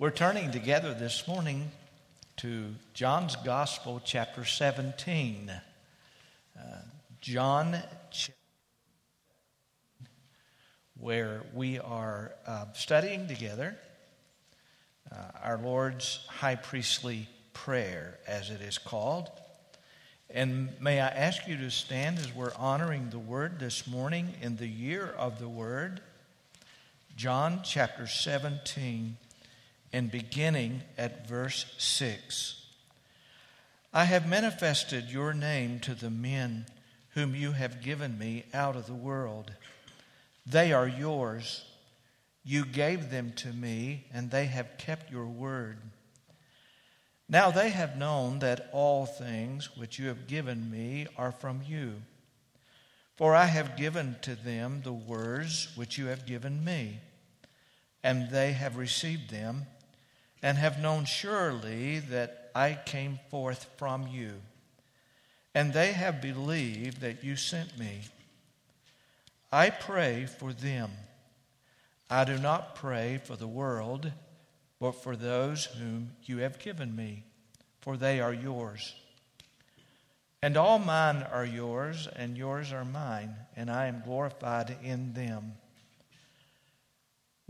We're turning together this morning to John's Gospel, chapter 17. Uh, John, where we are uh, studying together uh, our Lord's high priestly prayer, as it is called. And may I ask you to stand as we're honoring the Word this morning in the year of the Word, John chapter 17 and beginning at verse 6. I have manifested your name to the men whom you have given me out of the world. They are yours. You gave them to me, and they have kept your word. Now they have known that all things which you have given me are from you. For I have given to them the words which you have given me, and they have received them and have known surely that I came forth from you. And they have believed that you sent me. I pray for them. I do not pray for the world, but for those whom you have given me, for they are yours. And all mine are yours, and yours are mine, and I am glorified in them.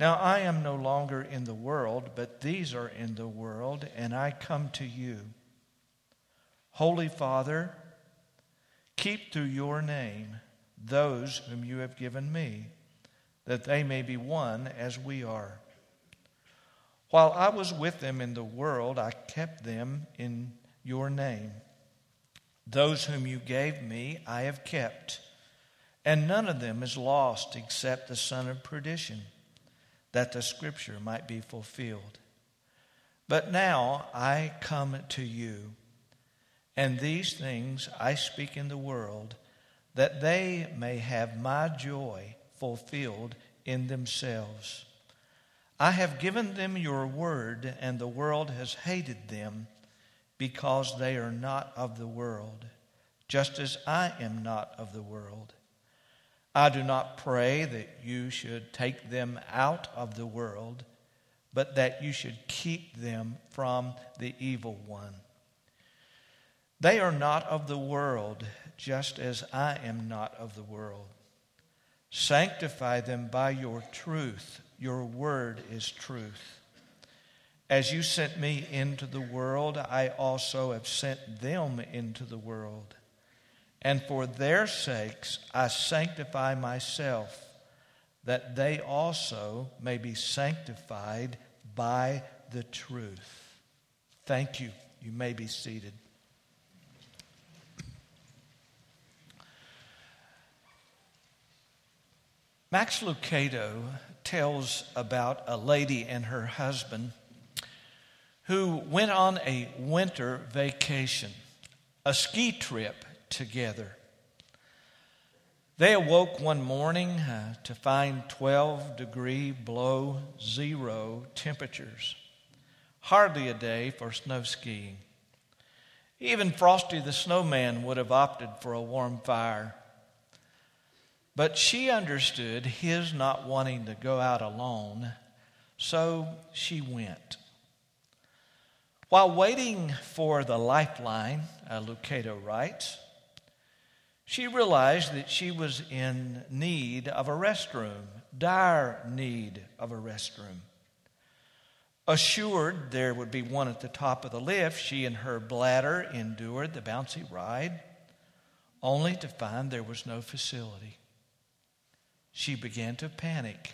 Now I am no longer in the world, but these are in the world, and I come to you. Holy Father, keep through your name those whom you have given me, that they may be one as we are. While I was with them in the world, I kept them in your name. Those whom you gave me, I have kept, and none of them is lost except the son of perdition that the scripture might be fulfilled. But now I come to you, and these things I speak in the world, that they may have my joy fulfilled in themselves. I have given them your word, and the world has hated them because they are not of the world, just as I am not of the world. I do not pray that you should take them out of the world, but that you should keep them from the evil one. They are not of the world, just as I am not of the world. Sanctify them by your truth. Your word is truth. As you sent me into the world, I also have sent them into the world and for their sakes I sanctify myself, that they also may be sanctified by the truth. Thank you. You may be seated. Max Lucado tells about a lady and her husband who went on a winter vacation, a ski trip together. They awoke one morning uh, to find 12 degree below zero temperatures. Hardly a day for snow skiing. Even Frosty the Snowman would have opted for a warm fire. But she understood his not wanting to go out alone, so she went. While waiting for the lifeline, uh, Lucado writes, she realized that she was in need of a restroom, dire need of a restroom. Assured there would be one at the top of the lift, she and her bladder endured the bouncy ride, only to find there was no facility. She began to panic.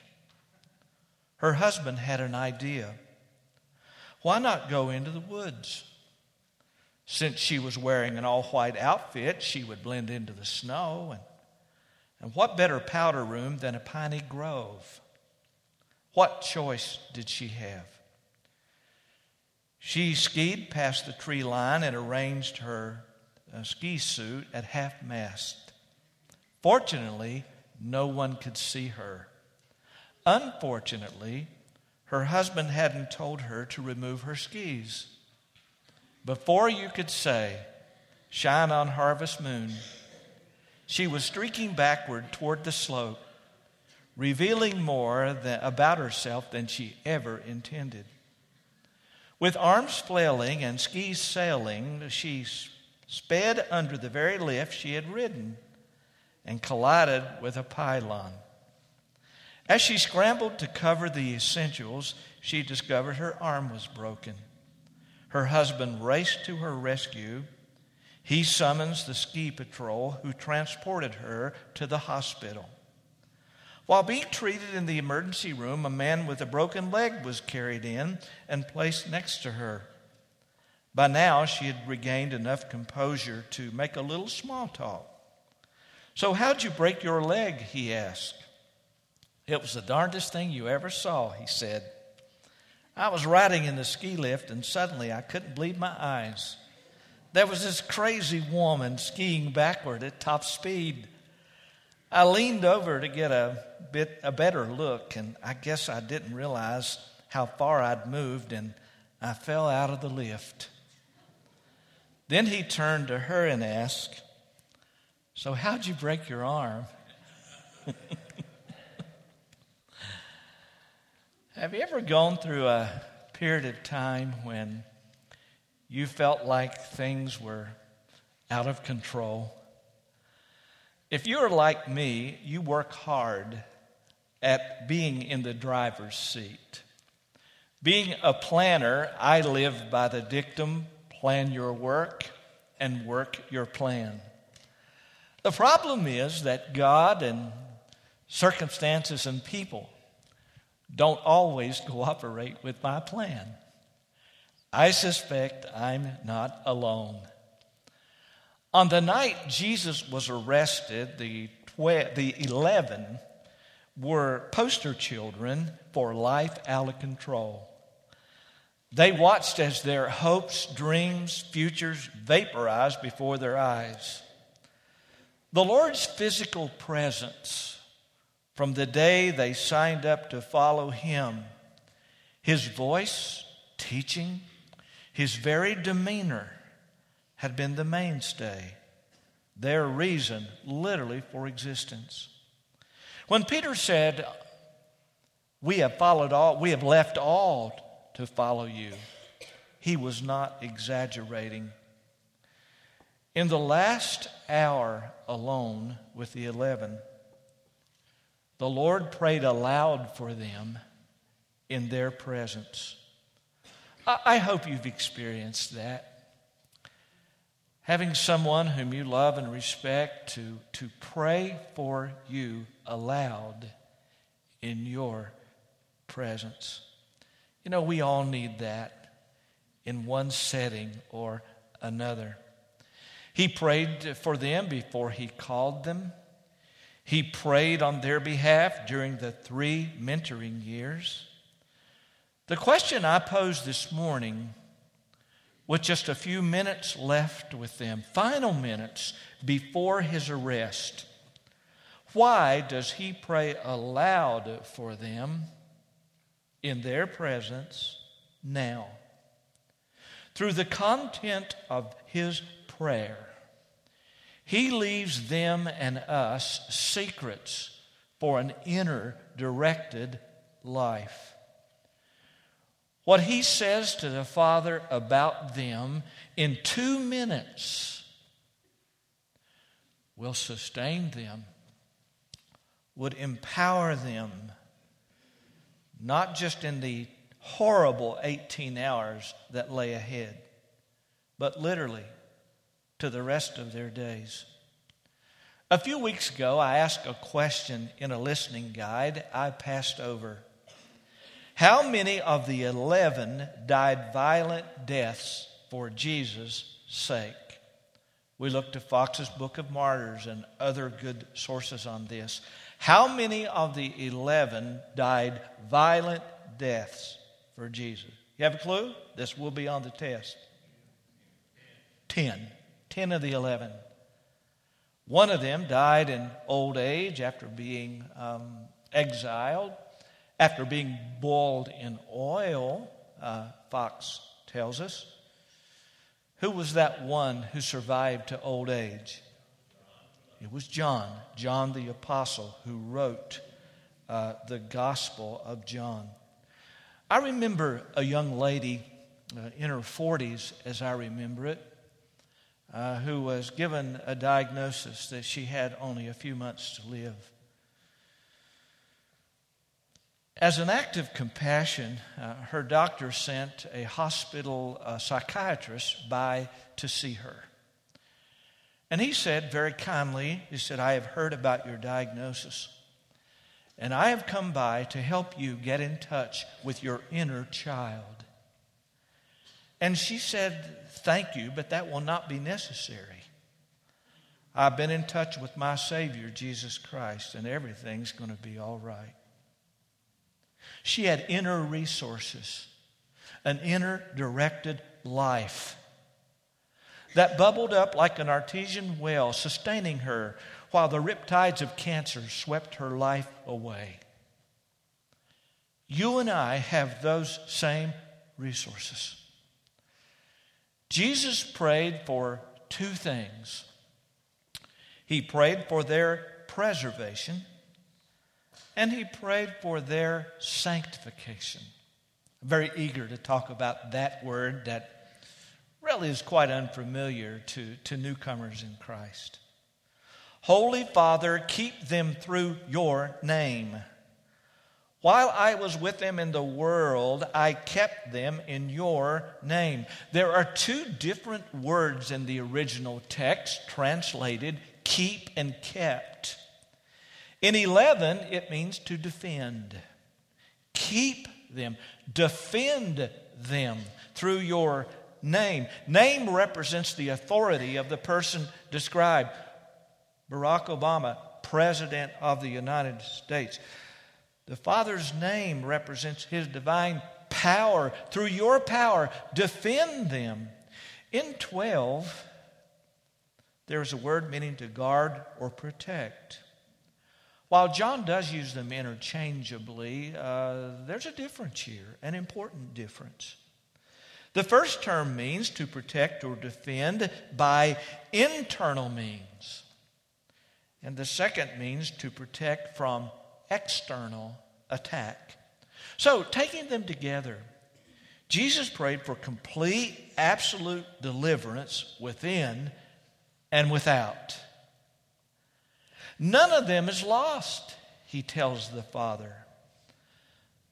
Her husband had an idea. Why not go into the woods? Since she was wearing an all white outfit, she would blend into the snow. And, and what better powder room than a piney grove? What choice did she have? She skied past the tree line and arranged her uh, ski suit at half mast. Fortunately, no one could see her. Unfortunately, her husband hadn't told her to remove her skis. Before you could say, Shine on harvest moon, she was streaking backward toward the slope, revealing more than, about herself than she ever intended. With arms flailing and skis sailing, she sped under the very lift she had ridden and collided with a pylon. As she scrambled to cover the essentials, she discovered her arm was broken. Her husband raced to her rescue. He summons the ski patrol who transported her to the hospital. While being treated in the emergency room, a man with a broken leg was carried in and placed next to her. By now, she had regained enough composure to make a little small talk. So, how'd you break your leg? he asked. It was the darndest thing you ever saw, he said. I was riding in the ski lift and suddenly I couldn't believe my eyes. There was this crazy woman skiing backward at top speed. I leaned over to get a bit a better look and I guess I didn't realize how far I'd moved and I fell out of the lift. Then he turned to her and asked, "So how'd you break your arm?" Have you ever gone through a period of time when you felt like things were out of control? If you're like me, you work hard at being in the driver's seat. Being a planner, I live by the dictum plan your work and work your plan. The problem is that God and circumstances and people don't always cooperate with my plan. I suspect I'm not alone. On the night Jesus was arrested, the, the 11 were poster children for life out of control. They watched as their hopes, dreams, futures vaporized before their eyes. The Lord's physical presence from the day they signed up to follow him. His voice, teaching, his very demeanor had been the mainstay, their reason, literally, for existence. When Peter said, We have followed all, we have left all to follow you, he was not exaggerating. In the last hour alone with the eleven, the Lord prayed aloud for them in their presence. I hope you've experienced that. Having someone whom you love and respect to, to pray for you aloud in your presence. You know, we all need that in one setting or another. He prayed for them before he called them. He prayed on their behalf during the three mentoring years. The question I posed this morning, with just a few minutes left with them, final minutes before his arrest, why does he pray aloud for them in their presence now? Through the content of his prayer, he leaves them and us secrets for an inner directed life. What he says to the Father about them in two minutes will sustain them, would empower them, not just in the horrible 18 hours that lay ahead, but literally to the rest of their days. A few weeks ago, I asked a question in a listening guide I passed over. How many of the 11 died violent deaths for Jesus' sake? We looked to Fox's Book of Martyrs and other good sources on this. How many of the 11 died violent deaths for Jesus? You have a clue? This will be on the test. 10. 10 of the 11. One of them died in old age after being um, exiled, after being boiled in oil, uh, Fox tells us. Who was that one who survived to old age? It was John, John the Apostle, who wrote uh, the Gospel of John. I remember a young lady uh, in her 40s, as I remember it, uh, who was given a diagnosis that she had only a few months to live. As an act of compassion, uh, her doctor sent a hospital uh, psychiatrist by to see her. And he said very kindly, he said, I have heard about your diagnosis. And I have come by to help you get in touch with your inner child. And she said, Thank you, but that will not be necessary. I've been in touch with my Savior, Jesus Christ, and everything's going to be all right. She had inner resources, an inner directed life that bubbled up like an artesian well, sustaining her while the riptides of cancer swept her life away. You and I have those same resources. Jesus prayed for two things. He prayed for their preservation, and he prayed for their sanctification. I'm very eager to talk about that word that really is quite unfamiliar to, to newcomers in Christ. Holy Father, keep them through your name. While I was with them in the world, I kept them in your name. There are two different words in the original text translated keep and kept. In 11, it means to defend. Keep them, defend them through your name. Name represents the authority of the person described. Barack Obama, President of the United States. The Father's name represents His divine power. Through your power, defend them. In 12, there's a word meaning to guard or protect. While John does use them interchangeably, uh, there's a difference here, an important difference. The first term means to protect or defend by internal means, and the second means to protect from external attack. So, taking them together, Jesus prayed for complete, absolute deliverance within and without. None of them is lost, he tells the Father.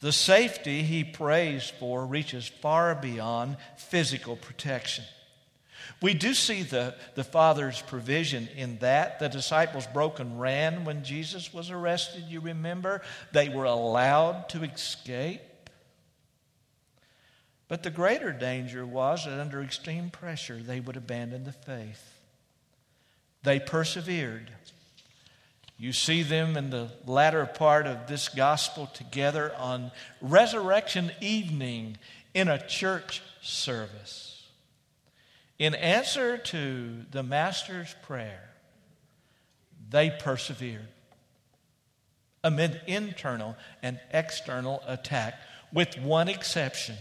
The safety he prays for reaches far beyond physical protection. We do see the, the Father's provision in that. The disciples broke and ran when Jesus was arrested, you remember? They were allowed to escape. But the greater danger was that under extreme pressure, they would abandon the faith. They persevered. You see them in the latter part of this gospel together on resurrection evening in a church service. In answer to the Master's prayer, they persevered amid internal and external attack, with one exception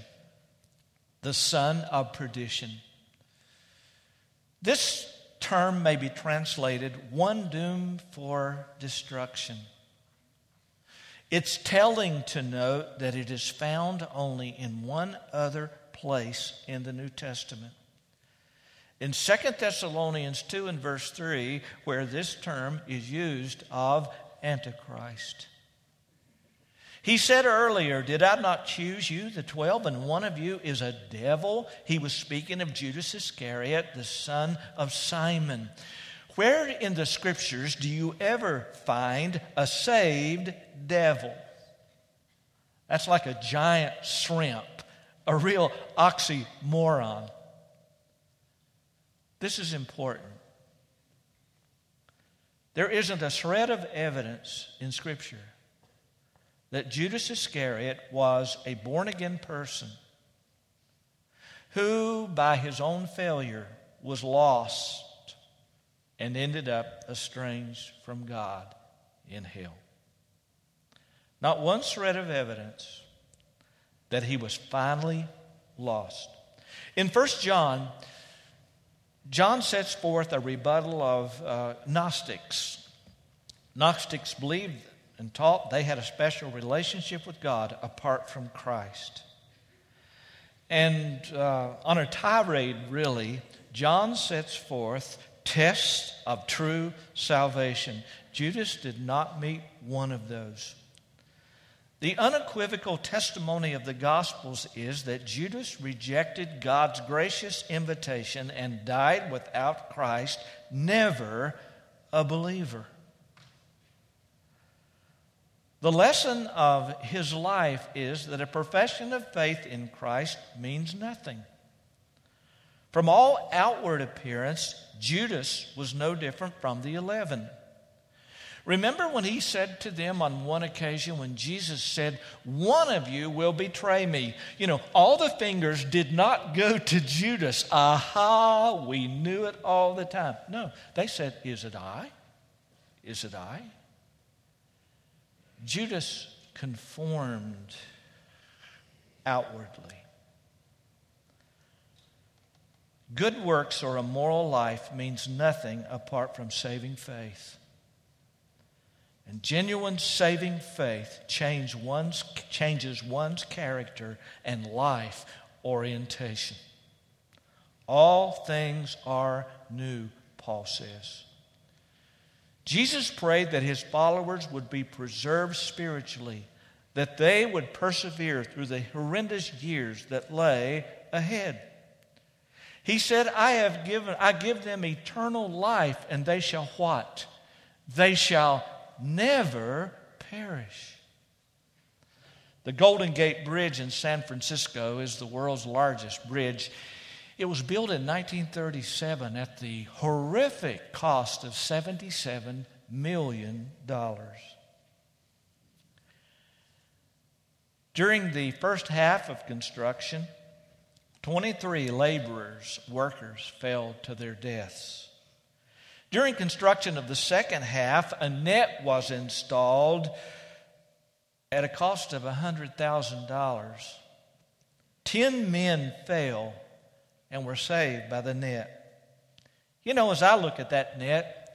the son of perdition. This term may be translated one doomed for destruction. It's telling to note that it is found only in one other place in the New Testament. In 2 Thessalonians 2 and verse 3, where this term is used of Antichrist. He said earlier, Did I not choose you, the twelve, and one of you is a devil? He was speaking of Judas Iscariot, the son of Simon. Where in the scriptures do you ever find a saved devil? That's like a giant shrimp, a real oxymoron. This is important. There isn't a shred of evidence in Scripture that Judas Iscariot was a born again person who, by his own failure, was lost and ended up estranged from God in hell. Not one shred of evidence that he was finally lost. In 1 John, John sets forth a rebuttal of uh, Gnostics. Gnostics believed and taught they had a special relationship with God apart from Christ. And uh, on a tirade, really, John sets forth tests of true salvation. Judas did not meet one of those. The unequivocal testimony of the Gospels is that Judas rejected God's gracious invitation and died without Christ, never a believer. The lesson of his life is that a profession of faith in Christ means nothing. From all outward appearance, Judas was no different from the eleven. Remember when he said to them on one occasion when Jesus said, One of you will betray me? You know, all the fingers did not go to Judas. Aha, we knew it all the time. No, they said, Is it I? Is it I? Judas conformed outwardly. Good works or a moral life means nothing apart from saving faith. And genuine saving faith change one's, changes one's character and life orientation. All things are new, Paul says. Jesus prayed that his followers would be preserved spiritually, that they would persevere through the horrendous years that lay ahead. He said, I have given, I give them eternal life, and they shall what? They shall never perish. The Golden Gate Bridge in San Francisco is the world's largest bridge. It was built in 1937 at the horrific cost of $77 million. During the first half of construction, 23 laborers, workers, fell to their deaths. During construction of the second half, a net was installed at a cost of $100,000. Ten men fell and were saved by the net. You know, as I look at that net,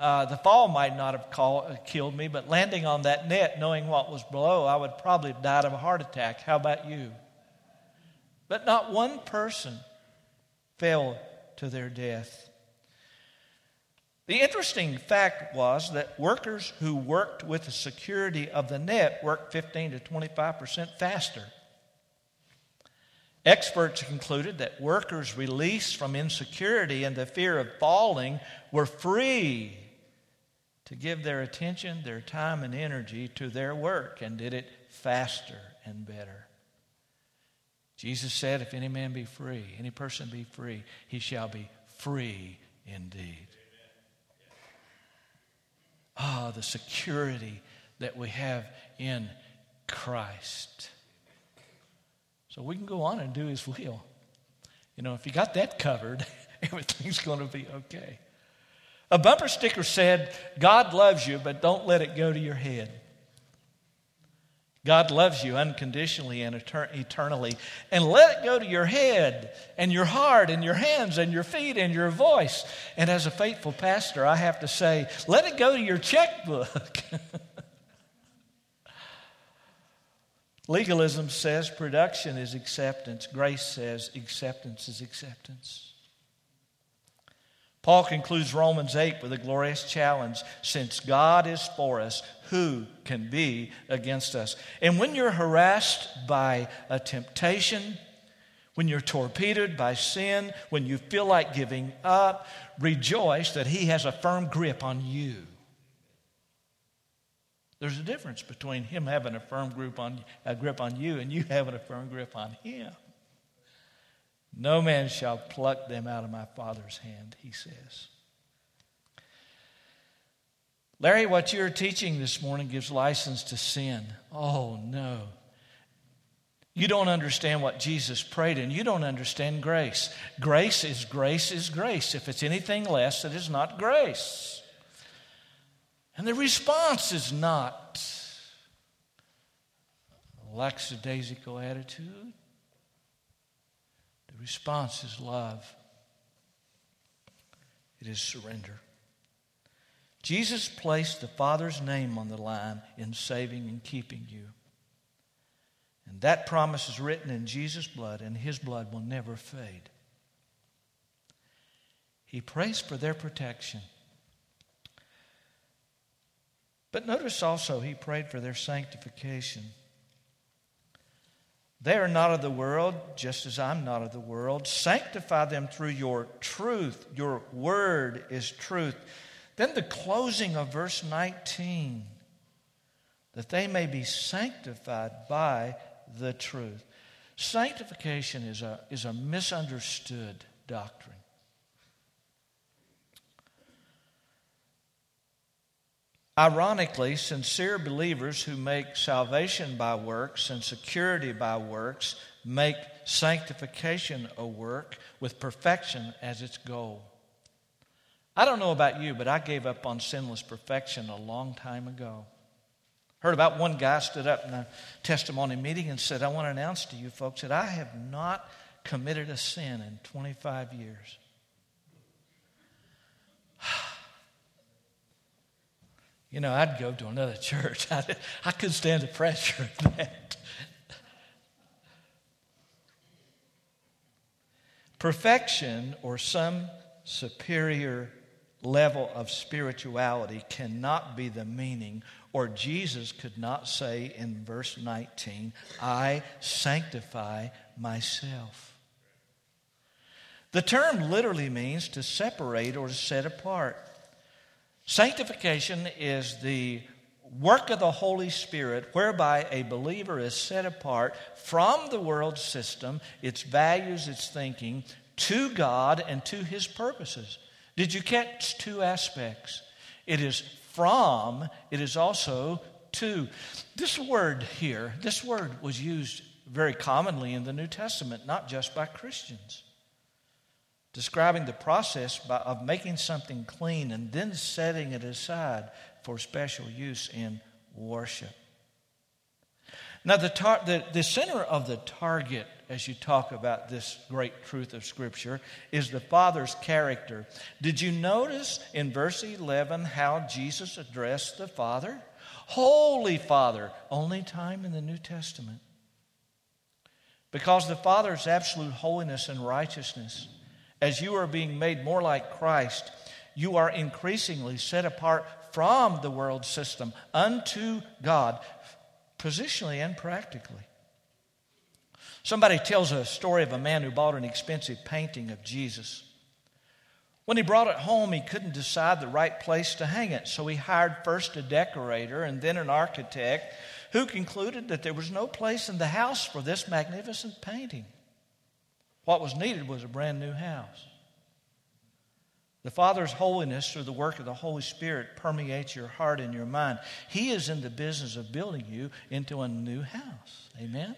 uh, the fall might not have call, uh, killed me, but landing on that net, knowing what was below, I would probably have died of a heart attack. How about you? But not one person fell to their death. The interesting fact was that workers who worked with the security of the net worked 15 to 25% faster. Experts concluded that workers released from insecurity and the fear of falling were free to give their attention, their time, and energy to their work and did it faster and better. Jesus said, If any man be free, any person be free, he shall be free indeed. Ah, oh, the security that we have in Christ. So we can go on and do His will. You know, if you got that covered, everything's going to be okay. A bumper sticker said, God loves you, but don't let it go to your head. God loves you unconditionally and eternally. And let it go to your head and your heart and your hands and your feet and your voice. And as a faithful pastor, I have to say, let it go to your checkbook. Legalism says production is acceptance, grace says acceptance is acceptance. Paul concludes Romans 8 with a glorious challenge since God is for us, who can be against us? And when you're harassed by a temptation, when you're torpedoed by sin, when you feel like giving up, rejoice that He has a firm grip on you. There's a difference between Him having a firm grip on, a grip on you and you having a firm grip on Him. No man shall pluck them out of my Father's hand, he says. Larry, what you're teaching this morning gives license to sin. Oh, no. You don't understand what Jesus prayed, and you don't understand grace. Grace is grace is grace. If it's anything less, it is not grace. And the response is not a lackadaisical attitude the response is love, it is surrender. Jesus placed the Father's name on the line in saving and keeping you. And that promise is written in Jesus' blood, and his blood will never fade. He prays for their protection. But notice also, he prayed for their sanctification. They are not of the world, just as I'm not of the world. Sanctify them through your truth. Your word is truth. Then the closing of verse 19 that they may be sanctified by the truth. Sanctification is a, is a misunderstood doctrine. Ironically, sincere believers who make salvation by works and security by works make sanctification a work with perfection as its goal. I don't know about you, but I gave up on sinless perfection a long time ago. Heard about one guy stood up in a testimony meeting and said, I want to announce to you folks that I have not committed a sin in 25 years. You know, I'd go to another church. I, I couldn't stand the pressure of that. Perfection or some superior level of spirituality cannot be the meaning, or Jesus could not say in verse 19, I sanctify myself. The term literally means to separate or to set apart. Sanctification is the work of the Holy Spirit whereby a believer is set apart from the world system, its values, its thinking, to God and to His purposes. Did you catch two aspects? It is from, it is also to. This word here, this word was used very commonly in the New Testament, not just by Christians describing the process by, of making something clean and then setting it aside for special use in worship. Now, the, tar- the, the center of the target as you talk about this great truth of Scripture is the Father's character. Did you notice in verse 11 how Jesus addressed the Father? Holy Father, only time in the New Testament. Because the Father's absolute holiness and righteousness as you are being made more like Christ, you are increasingly set apart from the world system unto God, positionally and practically. Somebody tells a story of a man who bought an expensive painting of Jesus. When he brought it home, he couldn't decide the right place to hang it, so he hired first a decorator and then an architect who concluded that there was no place in the house for this magnificent painting. What was needed was a brand new house. The Father's holiness through the work of the Holy Spirit permeates your heart and your mind. He is in the business of building you into a new house. Amen?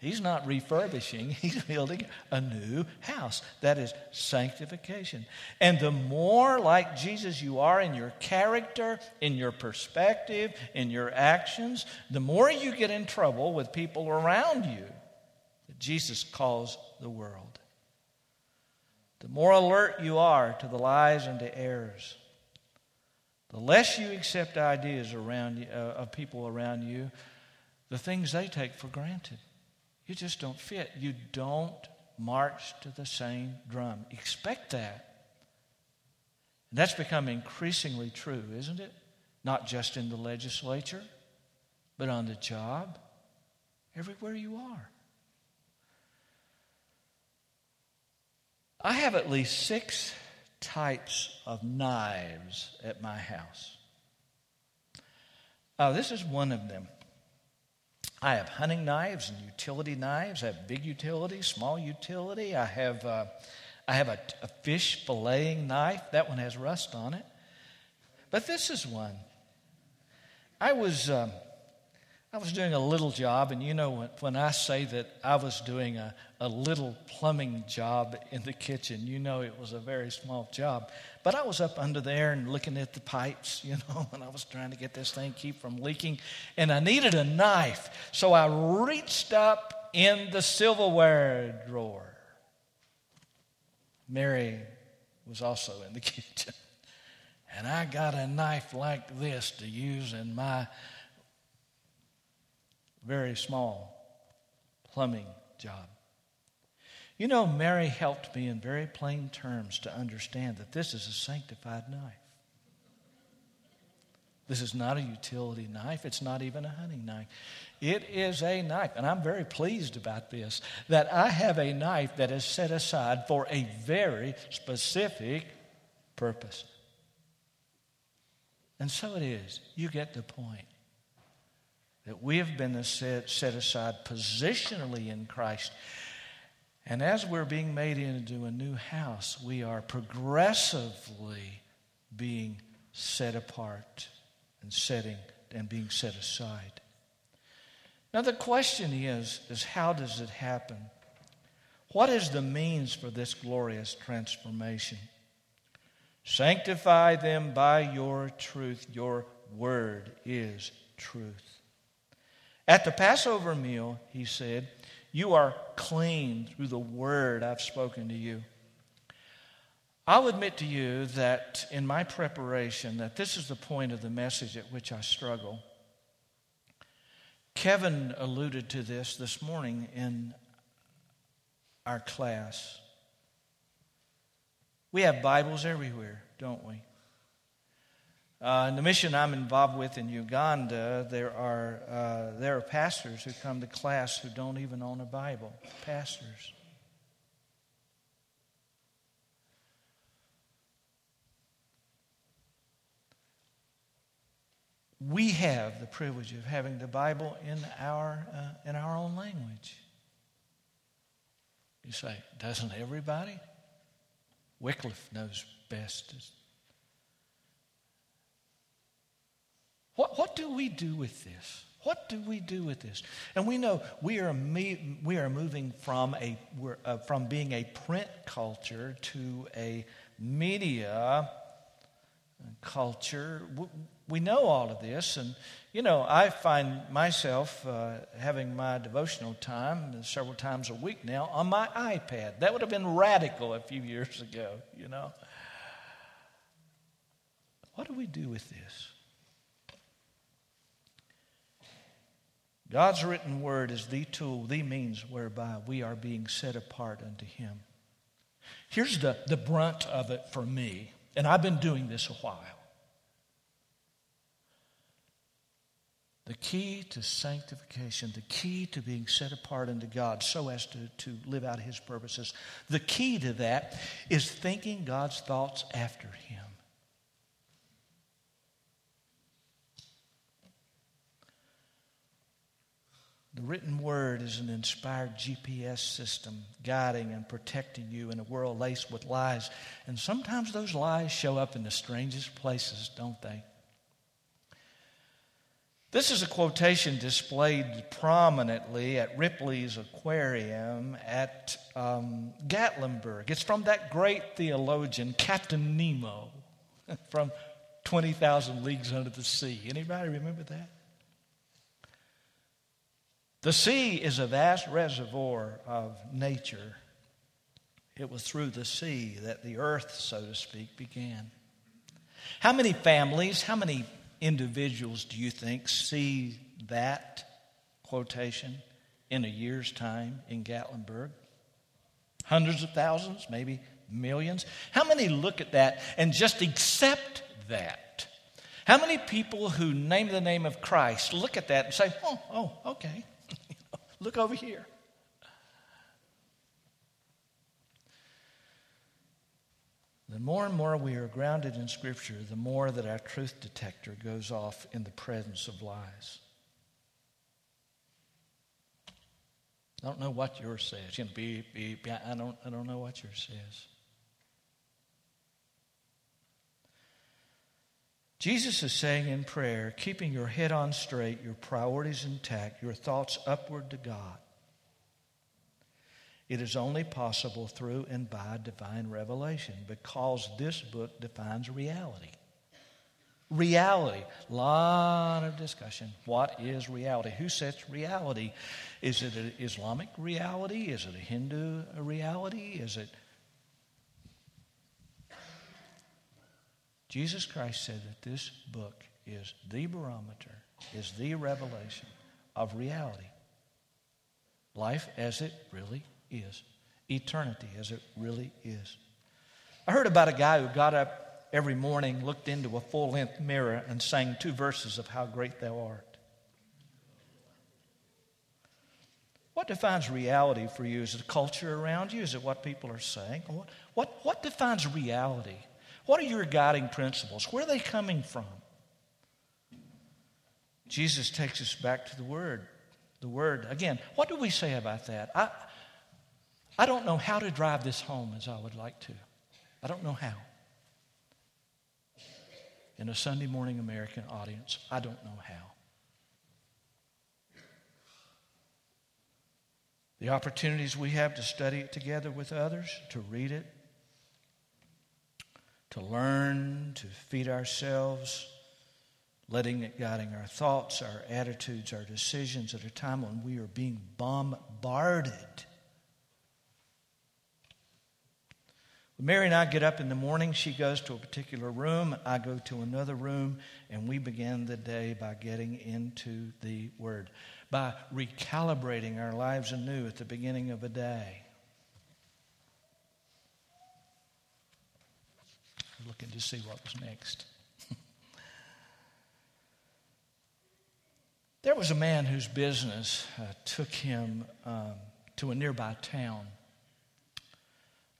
He's not refurbishing, he's building a new house. That is sanctification. And the more like Jesus you are in your character, in your perspective, in your actions, the more you get in trouble with people around you Jesus calls the world. The more alert you are to the lies and the errors, the less you accept ideas around you, uh, of people around you, the things they take for granted. You just don't fit. You don't march to the same drum. Expect that. And that's become increasingly true, isn't it? Not just in the legislature, but on the job, everywhere you are. I have at least six types of knives at my house. Uh, this is one of them. I have hunting knives and utility knives. I have big utility, small utility. I have, uh, I have a, a, fish filleting knife. That one has rust on it. But this is one. I was, um, I was doing a little job, and you know, when, when I say that I was doing a, a little plumbing job in the kitchen, you know it was a very small job. But I was up under there and looking at the pipes, you know, and I was trying to get this thing keep from leaking, and I needed a knife. So I reached up in the silverware drawer. Mary was also in the kitchen. And I got a knife like this to use in my very small plumbing job. You know, Mary helped me in very plain terms to understand that this is a sanctified knife. This is not a utility knife. It's not even a hunting knife. It is a knife. And I'm very pleased about this that I have a knife that is set aside for a very specific purpose. And so it is. You get the point. That we have been set, set aside positionally in Christ. And as we're being made into a new house, we are progressively being set apart and setting and being set aside. Now the question is, is how does it happen? What is the means for this glorious transformation? Sanctify them by your truth. Your word is truth. At the Passover meal, he said, You are clean through the word I've spoken to you. I'll admit to you that in my preparation, that this is the point of the message at which I struggle. Kevin alluded to this this morning in our class. We have Bibles everywhere, don't we? Uh, in the mission I'm involved with in Uganda, there are, uh, there are pastors who come to class who don't even own a Bible. Pastors. we have the privilege of having the Bible in our, uh, in our own language. You say, doesn't everybody? Wycliffe knows best. What, what do we do with this? What do we do with this? And we know we are, we are moving from, a, uh, from being a print culture to a media culture we know all of this. And, you know, I find myself uh, having my devotional time several times a week now on my iPad. That would have been radical a few years ago, you know. What do we do with this? God's written word is the tool, the means whereby we are being set apart unto Him. Here's the, the brunt of it for me, and I've been doing this a while. The key to sanctification, the key to being set apart unto God so as to, to live out His purposes, the key to that is thinking God's thoughts after Him. The written word is an inspired GPS system guiding and protecting you in a world laced with lies. And sometimes those lies show up in the strangest places, don't they? This is a quotation displayed prominently at Ripley's Aquarium at um, Gatlinburg. It's from that great theologian, Captain Nemo, from 20,000 Leagues Under the Sea. Anybody remember that? The sea is a vast reservoir of nature. It was through the sea that the earth, so to speak, began. How many families, how many individuals do you think see that quotation in a year's time in Gatlinburg? Hundreds of thousands, maybe millions. How many look at that and just accept that? How many people who name the name of Christ look at that and say, oh, oh, okay, look over here? The more and more we are grounded in Scripture, the more that our truth detector goes off in the presence of lies. I don't know what yours says. You know, beep, beep, I don't, I don't know what yours says. Jesus is saying in prayer, keeping your head on straight, your priorities intact, your thoughts upward to God. It is only possible through and by divine revelation because this book defines reality. Reality. Lot of discussion. What is reality? Who sets reality? Is it an Islamic reality? Is it a Hindu reality? Is it. Jesus Christ said that this book is the barometer, is the revelation of reality. Life as it really is, eternity as it really is. I heard about a guy who got up every morning, looked into a full length mirror, and sang two verses of How Great Thou Art. What defines reality for you? Is it the culture around you? Is it what people are saying? What, what, what defines reality? What are your guiding principles? Where are they coming from? Jesus takes us back to the Word. The Word. Again, what do we say about that? I, I don't know how to drive this home as I would like to. I don't know how. In a Sunday morning American audience, I don't know how. The opportunities we have to study it together with others, to read it, to learn, to feed ourselves, letting it guiding our thoughts, our attitudes, our decisions at a time when we are being bombarded. When Mary and I get up in the morning, she goes to a particular room, I go to another room, and we begin the day by getting into the Word, by recalibrating our lives anew at the beginning of a day. Looking to see what was next. There was a man whose business uh, took him um, to a nearby town.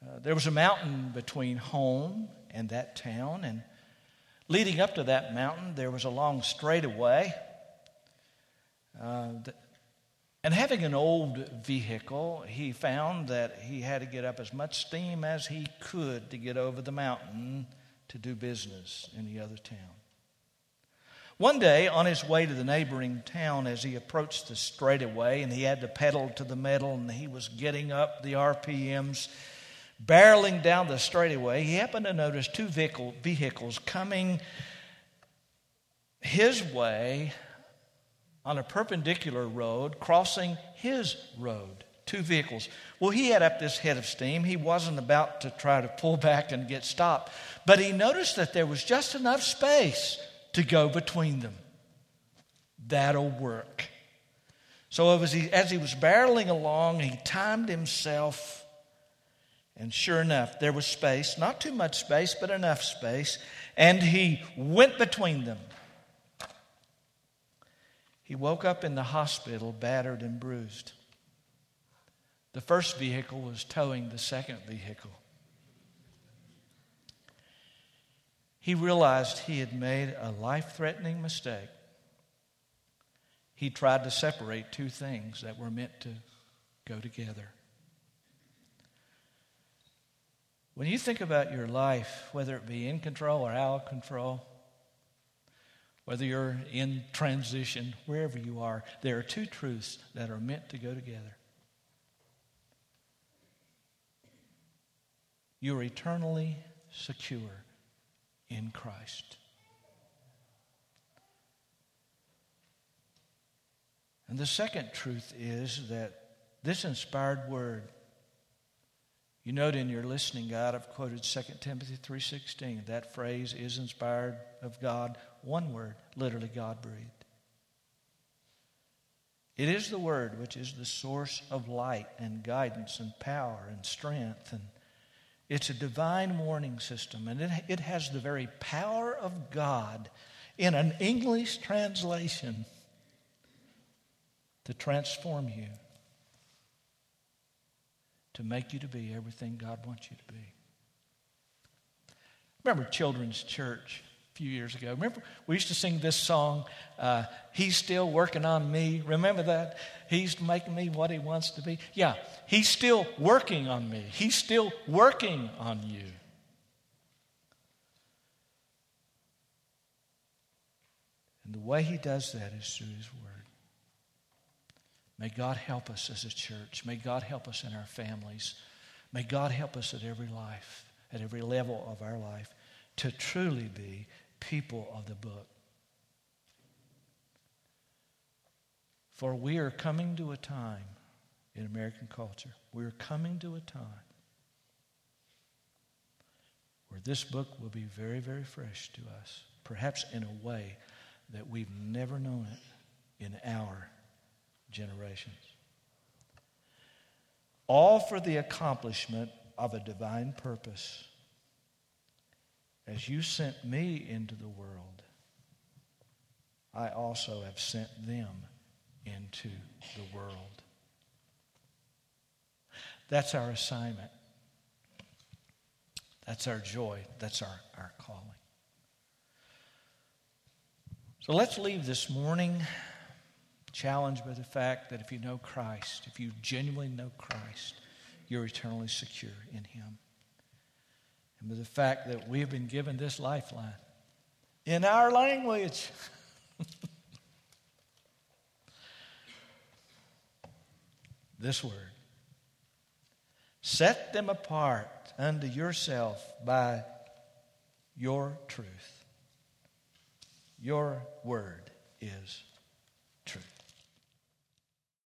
Uh, there was a mountain between home and that town, and leading up to that mountain, there was a long straightaway. Uh, and having an old vehicle, he found that he had to get up as much steam as he could to get over the mountain to do business in the other town. One day, on his way to the neighboring town, as he approached the straightaway and he had to pedal to the metal and he was getting up the RPMs, barreling down the straightaway, he happened to notice two vehicle, vehicles coming his way on a perpendicular road, crossing his road. Two vehicles. Well, he had up this head of steam. He wasn't about to try to pull back and get stopped, but he noticed that there was just enough space to go between them. That'll work. So as he, as he was barreling along, he timed himself, and sure enough, there was space. Not too much space, but enough space. And he went between them. He woke up in the hospital, battered and bruised. The first vehicle was towing the second vehicle. he realized he had made a life threatening mistake. He tried to separate two things that were meant to go together. When you think about your life, whether it be in control or out of control, whether you're in transition, wherever you are, there are two truths that are meant to go together. You're eternally secure in Christ. And the second truth is that this inspired word, you note in your listening guide, I've quoted 2 Timothy 3.16. That phrase is inspired of God. One word, literally God breathed. It is the word which is the source of light and guidance and power and strength and it's a divine warning system, and it, it has the very power of God in an English translation to transform you, to make you to be everything God wants you to be. Remember Children's Church few years ago? Remember, we used to sing this song, uh, He's Still Working on Me. Remember that? He's making me what He wants to be. Yeah, He's still working on me. He's still working on you. And the way He does that is through His Word. May God help us as a church. May God help us in our families. May God help us at every life, at every level of our life, to truly be people of the book. For we are coming to a time in American culture, we are coming to a time where this book will be very, very fresh to us, perhaps in a way that we've never known it in our generations. All for the accomplishment of a divine purpose. As you sent me into the world, I also have sent them into the world. That's our assignment. That's our joy. That's our, our calling. So let's leave this morning challenged by the fact that if you know Christ, if you genuinely know Christ, you're eternally secure in Him. And the fact that we have been given this lifeline in our language. this word. Set them apart unto yourself by your truth. Your word is